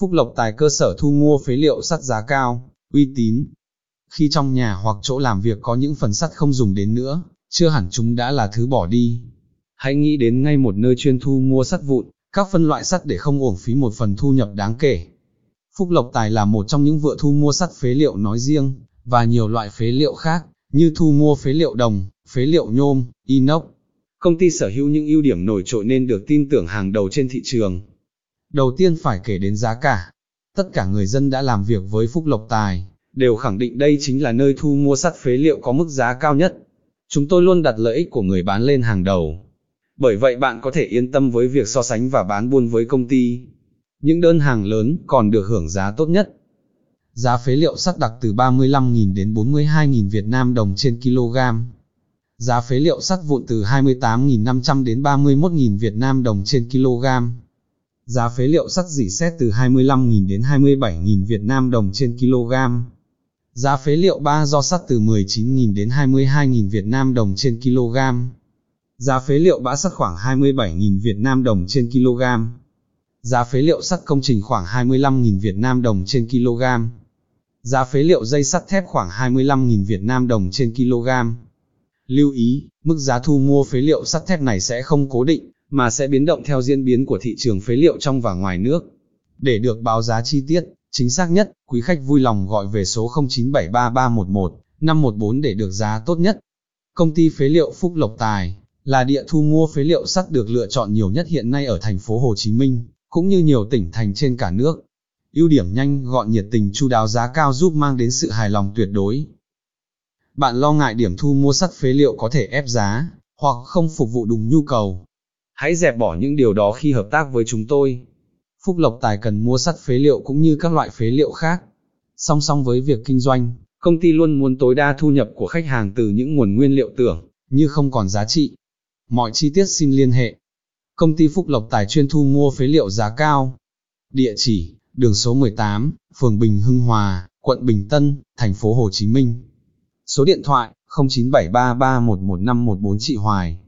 Phúc Lộc Tài cơ sở thu mua phế liệu sắt giá cao, uy tín. Khi trong nhà hoặc chỗ làm việc có những phần sắt không dùng đến nữa, chưa hẳn chúng đã là thứ bỏ đi. Hãy nghĩ đến ngay một nơi chuyên thu mua sắt vụn, các phân loại sắt để không uổng phí một phần thu nhập đáng kể. Phúc Lộc Tài là một trong những vựa thu mua sắt phế liệu nói riêng, và nhiều loại phế liệu khác, như thu mua phế liệu đồng, phế liệu nhôm, inox. Công ty sở hữu những ưu điểm nổi trội nên được tin tưởng hàng đầu trên thị trường. Đầu tiên phải kể đến giá cả. Tất cả người dân đã làm việc với Phúc Lộc Tài, đều khẳng định đây chính là nơi thu mua sắt phế liệu có mức giá cao nhất. Chúng tôi luôn đặt lợi ích của người bán lên hàng đầu. Bởi vậy bạn có thể yên tâm với việc so sánh và bán buôn với công ty. Những đơn hàng lớn còn được hưởng giá tốt nhất. Giá phế liệu sắt đặc từ 35.000 đến 42.000 Việt Nam đồng trên kg. Giá phế liệu sắt vụn từ 28.500 đến 31.000 Việt Nam đồng trên kg. Giá phế liệu sắt dỉ xét từ 25.000 đến 27.000 Việt Nam đồng trên kg. Giá phế liệu ba do sắt từ 19.000 đến 22.000 Việt Nam đồng trên kg. Giá phế liệu bã sắt khoảng 27.000 Việt Nam đồng trên kg. Giá phế liệu sắt công trình khoảng 25.000 Việt Nam đồng trên kg. Giá phế liệu dây sắt thép khoảng 25.000 Việt Nam đồng trên kg. Lưu ý, mức giá thu mua phế liệu sắt thép này sẽ không cố định, mà sẽ biến động theo diễn biến của thị trường phế liệu trong và ngoài nước. Để được báo giá chi tiết, chính xác nhất, quý khách vui lòng gọi về số 0973311514 để được giá tốt nhất. Công ty phế liệu Phúc Lộc Tài là địa thu mua phế liệu sắt được lựa chọn nhiều nhất hiện nay ở thành phố Hồ Chí Minh, cũng như nhiều tỉnh thành trên cả nước. ưu điểm nhanh, gọn nhiệt tình chu đáo giá cao giúp mang đến sự hài lòng tuyệt đối. Bạn lo ngại điểm thu mua sắt phế liệu có thể ép giá, hoặc không phục vụ đúng nhu cầu. Hãy dẹp bỏ những điều đó khi hợp tác với chúng tôi. Phúc Lộc Tài cần mua sắt phế liệu cũng như các loại phế liệu khác. Song song với việc kinh doanh, công ty luôn muốn tối đa thu nhập của khách hàng từ những nguồn nguyên liệu tưởng, như không còn giá trị. Mọi chi tiết xin liên hệ. Công ty Phúc Lộc Tài chuyên thu mua phế liệu giá cao. Địa chỉ, đường số 18, phường Bình Hưng Hòa, quận Bình Tân, thành phố Hồ Chí Minh. Số điện thoại, 0973311514 chị Hoài.